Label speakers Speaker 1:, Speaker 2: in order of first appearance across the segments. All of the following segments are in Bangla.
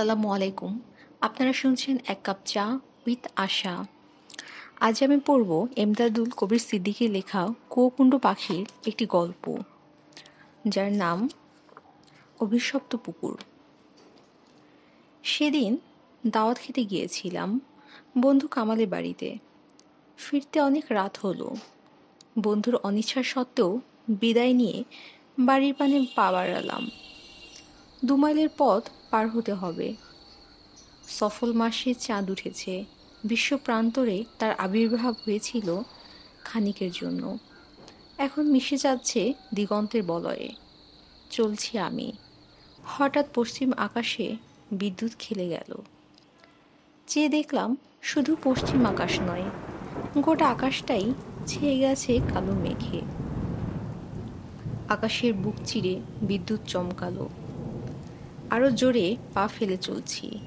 Speaker 1: আসসালামু আলাইকুম। আপনারা শুনছেন এক কাপ চা উইথ আশা। আজ আমি পড়ব এমদাদুল কবির সিদ্দিকীর লেখা কুকুণ্ড পাখির একটি গল্প, যার নাম অভিশপ্ত পুকুর। সেদিন দাওয়াত খেতে গিয়েছিলাম বন্ধু কামালের বাড়িতে। ফিরতে অনেক রাত হলো। বন্ধুর অনিচ্ছা সত্ত্বেও বিদায় নিয়ে বাড়ির পানে পা বাড়ালাম। দু মাইলের পথ পার হতে হবে। সফল মাসে চাঁদ উঠেছে। বিশ্ব প্রান্তরে তার আবির্ভাব হয়েছিল খানিকের জন্য। এখন মিশে যাচ্ছে দিগন্তের বলয়ে। চলছি আমি। হঠাৎ পশ্চিম আকাশে বিদ্যুৎ খেলে গেল। চেয়ে দেখলাম শুধু পশ্চিম আকাশ নয়, গোটা আকাশটাই ছেয়ে গেছে কালো মেঘে। আকাশের বুক চিরে বিদ্যুৎ চমকালো। আরও জোরে পা ফেলে চলছি।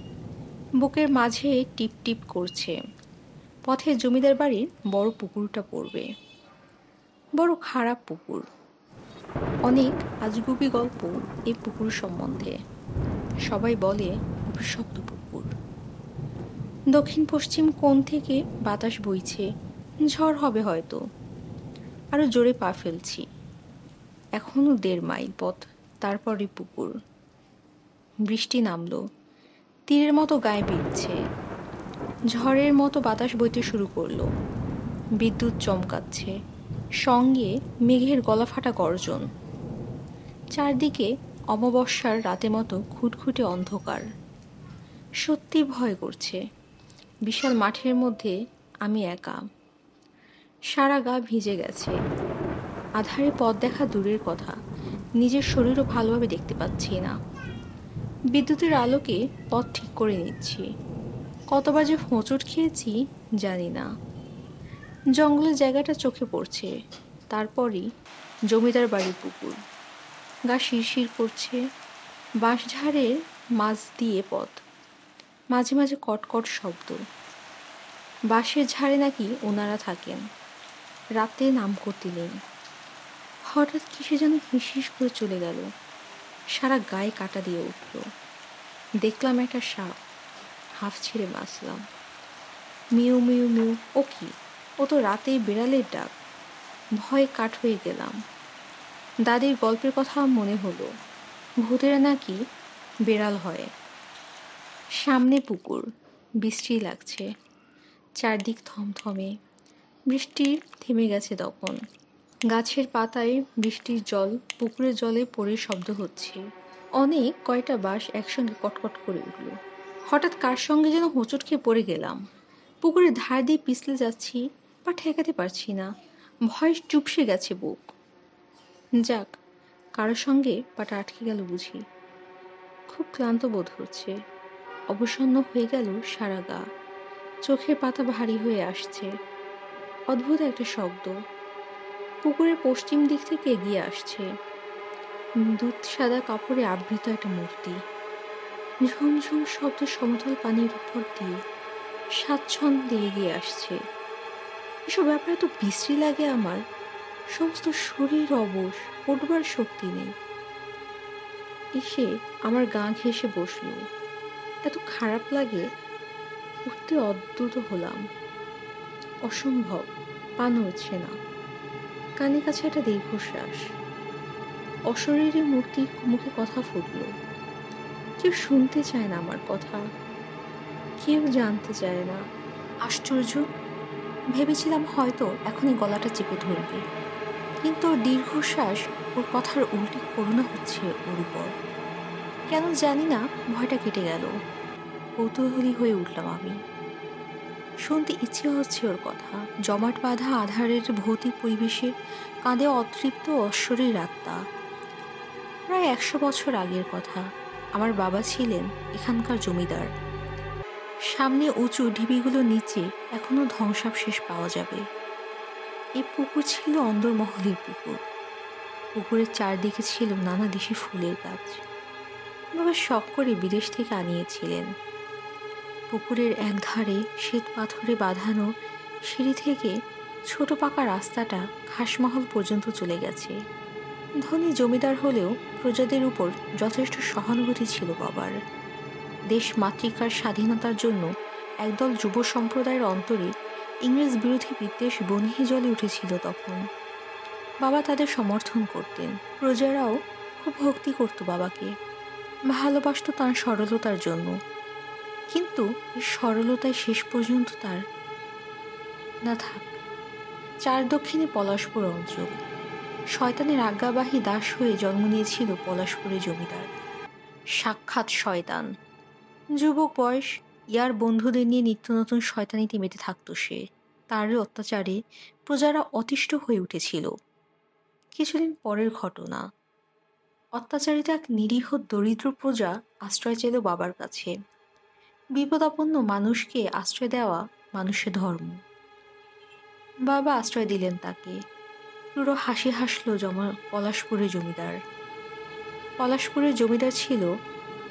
Speaker 1: বুকের মাঝে টিপ টিপ করছে। পথে জমিদার বাড়ির বড় পুকুরটা পড়বে। বড় খারাপ পুকুর। অনেক আজগুবি গল্প এই পুকুর সম্বন্ধে। সবাই বলে অভিশপ্ত পুকুর। দক্ষিণ পশ্চিম কোণ থেকে বাতাস বইছে। ঝড় হবে হয়তো। আরও জোরে পা ফেলছি। এখনও দেড় মাইল পথ, তারপরে পুকুর। বৃষ্টি নামলো। তীরের মতো গায়ে বিচ্ছে ঝড়ের মতো বাতাস বইতে শুরু করল। বিদ্যুৎ চমকাচ্ছে। সঙ্গে মেঘের গলা ফাটা গর্জন। চারদিকে অমাবস্যার রাতে মতো খুটখুটে অন্ধকার। সত্যি ভয় করছে। বিশাল মাঠের মধ্যে আমি একা। সারা গা ভিজে গেছে। আধারে পথ দেখা দূরের কথা। নিজের শরীরও ভালোভাবে দেখতে পাচ্ছি না। বিদ্যুতের আলোকে পথ ঠিক করে নিচ্ছি। কতবার যে হোঁচট খেয়েছি, জানি না। জঙ্গলের জায়গাটা চোখে পড়ছে। তারপরই জমিদার বাড়ির পুকুর। গা শিরশির করছে। বাঁশঝাড়ের মাছ দিয়ে পথ। মাঝে মাঝে কটকট শব্দ। বাঁশের ঝাড়ে নাকি ওনারা থাকেন। রাতে নাম করতে নেই। হঠাৎ কিসে যেন হিস করে চলে গেল। সারা গায়ে কাটা দিয়ে উঠল। দেখলাম একটা সাপ। হাফ ছেড়ে বাঁচলাম। মিউ মিউ মিউ, ও কি? ও তো রাতেই বেড়ালের ডাক। ভয়ে কাঠ হয়ে গেলাম। দাদির গল্পের কথা মনে হলো। ভূতেরা নাকি বেড়াল হয়। সামনে পুকুর। বৃষ্টি লাগছে। চারদিক থমথমে। বৃষ্টি থেমে গেছে তখন। গাছের পাতায় বৃষ্টির জল পুকুরের জলে পড়ে শব্দ হচ্ছে। অনেক কয়টা বাঁশ একসঙ্গে কটকট করে উঠল। হঠাৎ কার সঙ্গে যেন হোঁচট খেয়ে পড়ে গেলাম। পুকুরের ধার দিয়ে পিছলে যাচ্ছি বা ঠেকাতে পারছি না। ভয় চুপসে গেছে বুক। যাক কারোর সঙ্গে পাটা আটকে গেল বুঝি। খুব ক্লান্ত বোধ হচ্ছে। অবসন্ন হয়ে গেল সারা গা। চোখের পাতা ভারী হয়ে আসছে। অদ্ভুত একটা শব্দ। পুকুরের পশ্চিম দিক থেকে এগিয়ে আসছে। দুধ সাদা কাপড়ে আবৃত একটা মূর্তি। ঝুমঝুম শব্দ সমতল পানির উপর দিয়ে স্বাচ্ছন্দ্যে এগিয়ে আসছে। এসব ব্যাপারে তো বিশ্রী লাগে আমার। সমস্ত শরীর অবশ উঠবার শক্তি নেই। এসে আমার গা ঘেসে বসল। এত খারাপ লাগে, উঠতে অদ্ভুত হলাম। অসম্ভব পা নড়ছে না। কানে কাছে একটা দীর্ঘশ্বাস। অশরীরী মূর্তির মুখে কথা ফুটল। কেউ শুনতে চায় না আমার কথা। কেউ জানতে চায় না। আশ্চর্য। ভেবেছিলাম হয়তো এখনই গলাটা চেপে ধরবে। কিন্তু ওর দীর্ঘশ্বাস ওর কথার উল্টে করুণা হচ্ছে ওর উপর। কেন জানি না, ভয়টা কেটে গেল। কৌতূহলী হয়ে উঠলাম আমি। শুনতে ইচ্ছে হচ্ছে ওর কথা। জমাট বাঁধা আধারের ভৌতিক পরিবেশে কাঁধে অতৃপ্ত অশ্বরীর আত্মা প্রায় একশো বছর আগের কথা। আমার বাবা ছিলেন এখানকার জমিদার। সামনে উঁচু ঢিবিগুলো নিচে এখনও ধ্বংসাবশেষ পাওয়া যাবে। এই পুকুর ছিল অন্দরমহলের পুকুর। পুকুরের চারদিকে ছিল নানা দেশি ফুলের গাছ। বাবা শখ করে বিদেশ থেকে আনিয়েছিলেন। পুকুরের একধারে শ্বেত পাথরে বাঁধানো সিঁড়ি থেকে ছোট পাকা রাস্তাটা খাসমহল পর্যন্ত চলে গেছে। ধনী জমিদার হলেও প্রজাদের উপর যথেষ্ট সহানুভূতি ছিল বাবার। দেশ মাতৃকার স্বাধীনতার জন্য একদল যুব সম্প্রদায়ের অন্তরে ইংরেজ বিরোধী বিদ্বেষ বনিহি জলে উঠেছিল তখন। বাবা তাদের সমর্থন করতেন, প্রজারাও খুব ভক্তি করত বাবাকে। ভালোবাসত তার সরলতার জন্য। কিন্তু সরলতায় শেষ পর্যন্ত তার না থাক। চার দক্ষিণে পলাশপুর অঞ্চল। শয়তানের আজ্ঞাবাহী দাস হয়ে জন্ম নিয়েছিল পলাশপুরে জমিদার। সাক্ষাৎ শয়তান। যুবক বয়স, ইয়ার বন্ধুদের নিয়ে নিত্য নতুন শয়তানিতে মেতে থাকত সে। তার অত্যাচারে প্রজারা অতিষ্ঠ হয়ে উঠেছিল। কিছুদিন পরের ঘটনা। অত্যাচারিত এক নিরীহ দরিদ্র প্রজা আশ্রয় চাইল বাবার কাছে। বিপদাপন্ন মানুষকে আশ্রয় দেওয়া মানুষের ধর্ম। বাবা আশ্রয় দিলেন তাকে। পুরো হাসি হাসল জমা পলাশপুরের জমিদার। পলাশপুরের জমিদার ছিল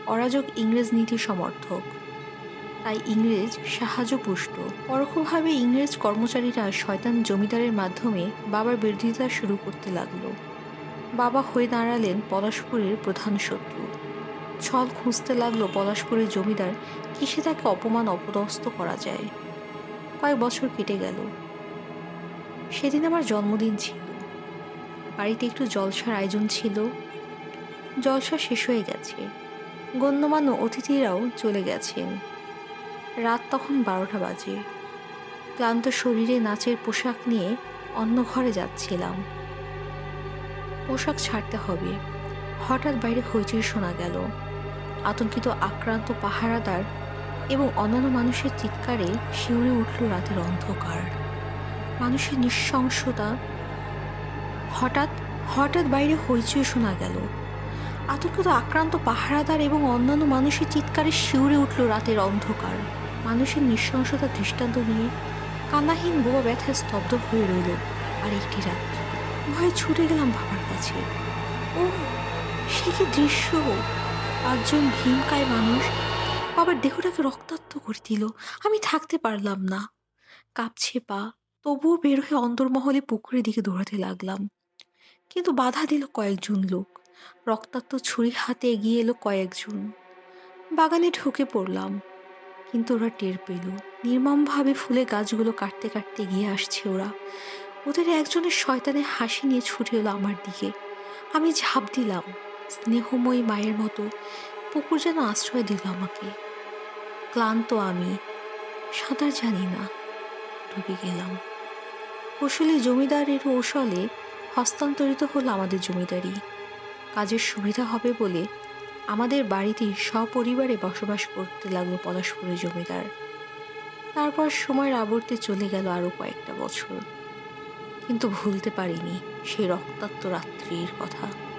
Speaker 1: অরাজক ইংরেজ নীতি সমর্থক। তাই ইংরেজ সাহায্য পুষ্ট। পরোক্ষভাবে ইংরেজ কর্মচারীরা শয়তান জমিদারের মাধ্যমে বাবার বিরোধিতা শুরু করতে লাগল। বাবা হয়ে দাঁড়ালেন পলাশপুরের প্রধান শত্রু। ছল খুঁজতে লাগল পলাশপুরের জমিদার কিসে তাকে অপমান অপদস্থ করা যায়। কয়েক বছর কেটে গেল। সেদিন আমার জন্মদিন ছিল। বাড়িতে একটু জলসার আয়োজন ছিল। জলসা শেষ হয়ে গেছে। গণ্যমান্য অতিথিরাও চলে গেছেন। রাত তখন বারোটা বাজে। ক্লান্ত শরীরে নাচের পোশাক নিয়ে অন্য ঘরে যাচ্ছিলাম। পোশাক ছাড়তে হবে। হঠাৎ বাইরে হইচই শোনা গেল। আতঙ্কিত, আক্রান্ত পাহারাদার এবং অন্যান্য মানুষের চিৎকারে শিউরে উঠল রাতের অন্ধকার। মানুষের নিঃশংসতা হঠাৎ হঠাৎ বাইরে হইচই শোনা গেল। আতঙ্কিত, আক্রান্ত পাহারাদার এবং অন্যান্য মানুষের চিৎকারে শিউরে উঠল রাতের অন্ধকার। মানুষের নৃশংসতা দৃষ্টান্ত নিয়ে কান্নাহীন, বোবা ব্যথায় স্তব্ধ হয়ে রইল আর একটি রাত ভয়ে ছুটে গেলাম বাবার কাছে। ও সে কি দৃশ্য? পাঁচজন ভীমকায় মানুষ বাবার দেহটাকে রক্তাক্ত করে দিল। আমি থাকতে পারলাম না। কাঁপছে পা। তবুও বের হয়ে অন্তর্মহলে পুকুরের দিকে দৌড়াতে লাগলাম। কিন্তু বাধা দিল কয়েকজন লোক। রক্তাক্ত ছুরি হাতে এগিয়ে এলো কয়েকজন। বাগানে ঢুকে পড়লাম। কিন্তু ওরা টের পেল। নির্মমভাবে ফুলে গাছগুলো কাটতে কাটতে গিয়ে আসছে ওরা। ওদের একজনের শয়তানে হাসি নিয়ে ছুটে এলো আমার দিকে। আমি ঝাঁপ দিলাম। স্নেহময়ী মায়ের মতো পুকুর যেন আশ্রয় দিল আমাকে। ক্লান্ত আমি, সাঁতার জানি না, ডুবে গেলাম। কৌশলী জমিদারের ওসলে হস্তান্তরিত হলো আমাদের জমিদারি। কাজের সুবিধা হবে বলে আমাদের বাড়িতেই সপরিবারে বসবাস করতে লাগল পলাশপুরের জমিদার। তারপর সময়ের আবর্তে চলে গেল আরও কয়েকটা বছর। কিন্তু ভুলতে পারিনি সেই রক্তাক্ত রাত্রির কথা।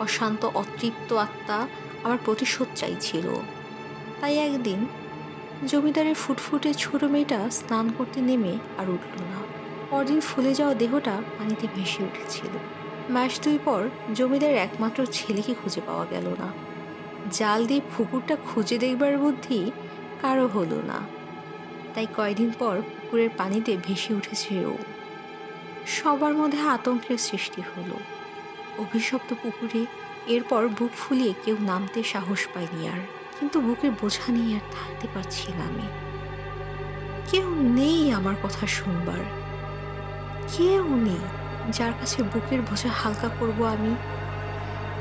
Speaker 1: অশান্ত, অতৃপ্ত আত্মা আমার প্রতিশোধ চাইছিল। তাই একদিন জমিদারের ফুটফুটে ছোট মেয়েটা স্নান করতে নেমে আর উঠল না। পরদিন ফুলে যাওয়া দেহটা পানিতে ভেসে উঠেছিল। মাস দুই পর জমিদার একমাত্র ছেলেকে খুঁজে পাওয়া গেল না। জাল দিয়ে পুকুরটা খুঁজে দেখবার বুদ্ধি কারও হলো না। তাই কয়দিন পর পুকুরের পানিতে ভেসে উঠেছে ও। সবার মধ্যে আতঙ্কের সৃষ্টি হলো। অভিশপ্ত পুকুরে এরপর বুক ফুলিয়ে কেউ নামতে সাহস পায়নি আর। কিন্তু বুকের বোঝা নিয়ে আর থাকতে পারছি না আমি। কেউ নেই আমার কথা শুনবার। কেউ নেই যার কাছে বুকের বোঝা হালকা করব আমি।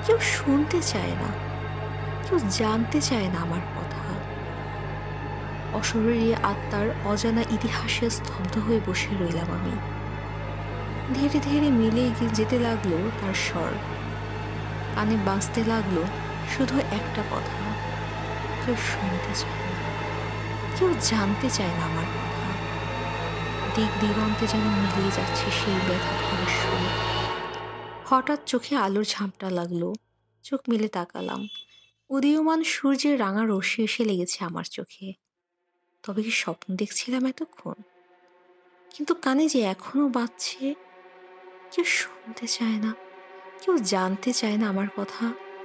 Speaker 1: কেউ শুনতে চায় না। কেউ জানতে চায় না আমার কথা। অশরীরী আত্মার অজানা ইতিহাসে স্তব্ধ হয়ে বসে রইলাম আমি। ধীরে ধীরে মিলে গিয়ে যেতে লাগল তার স্বর। কানে বাঁচতে লাগল শুধু একটা কথা। কেউ শুনতে চায় না। কেউ জানতে চায় না আমার কথা। দিক দিগন্তে যেন মিলিয়ে যাচ্ছে সেই ব্যথা ধরার সুর। হঠাৎ চোখে আলোর ঝাঁপটা লাগল। চোখ মেলে তাকালাম। উদীয়মান সূর্যের রাঙা রশ্মি এসে লেগেছে আমার চোখে। তবে কি স্বপ্ন দেখছিলাম এতক্ষণ? কিন্তু কানে যে এখনও বাজছে কেউ শুনতে চায় না কেউ জানতে চায় না আমার কথা।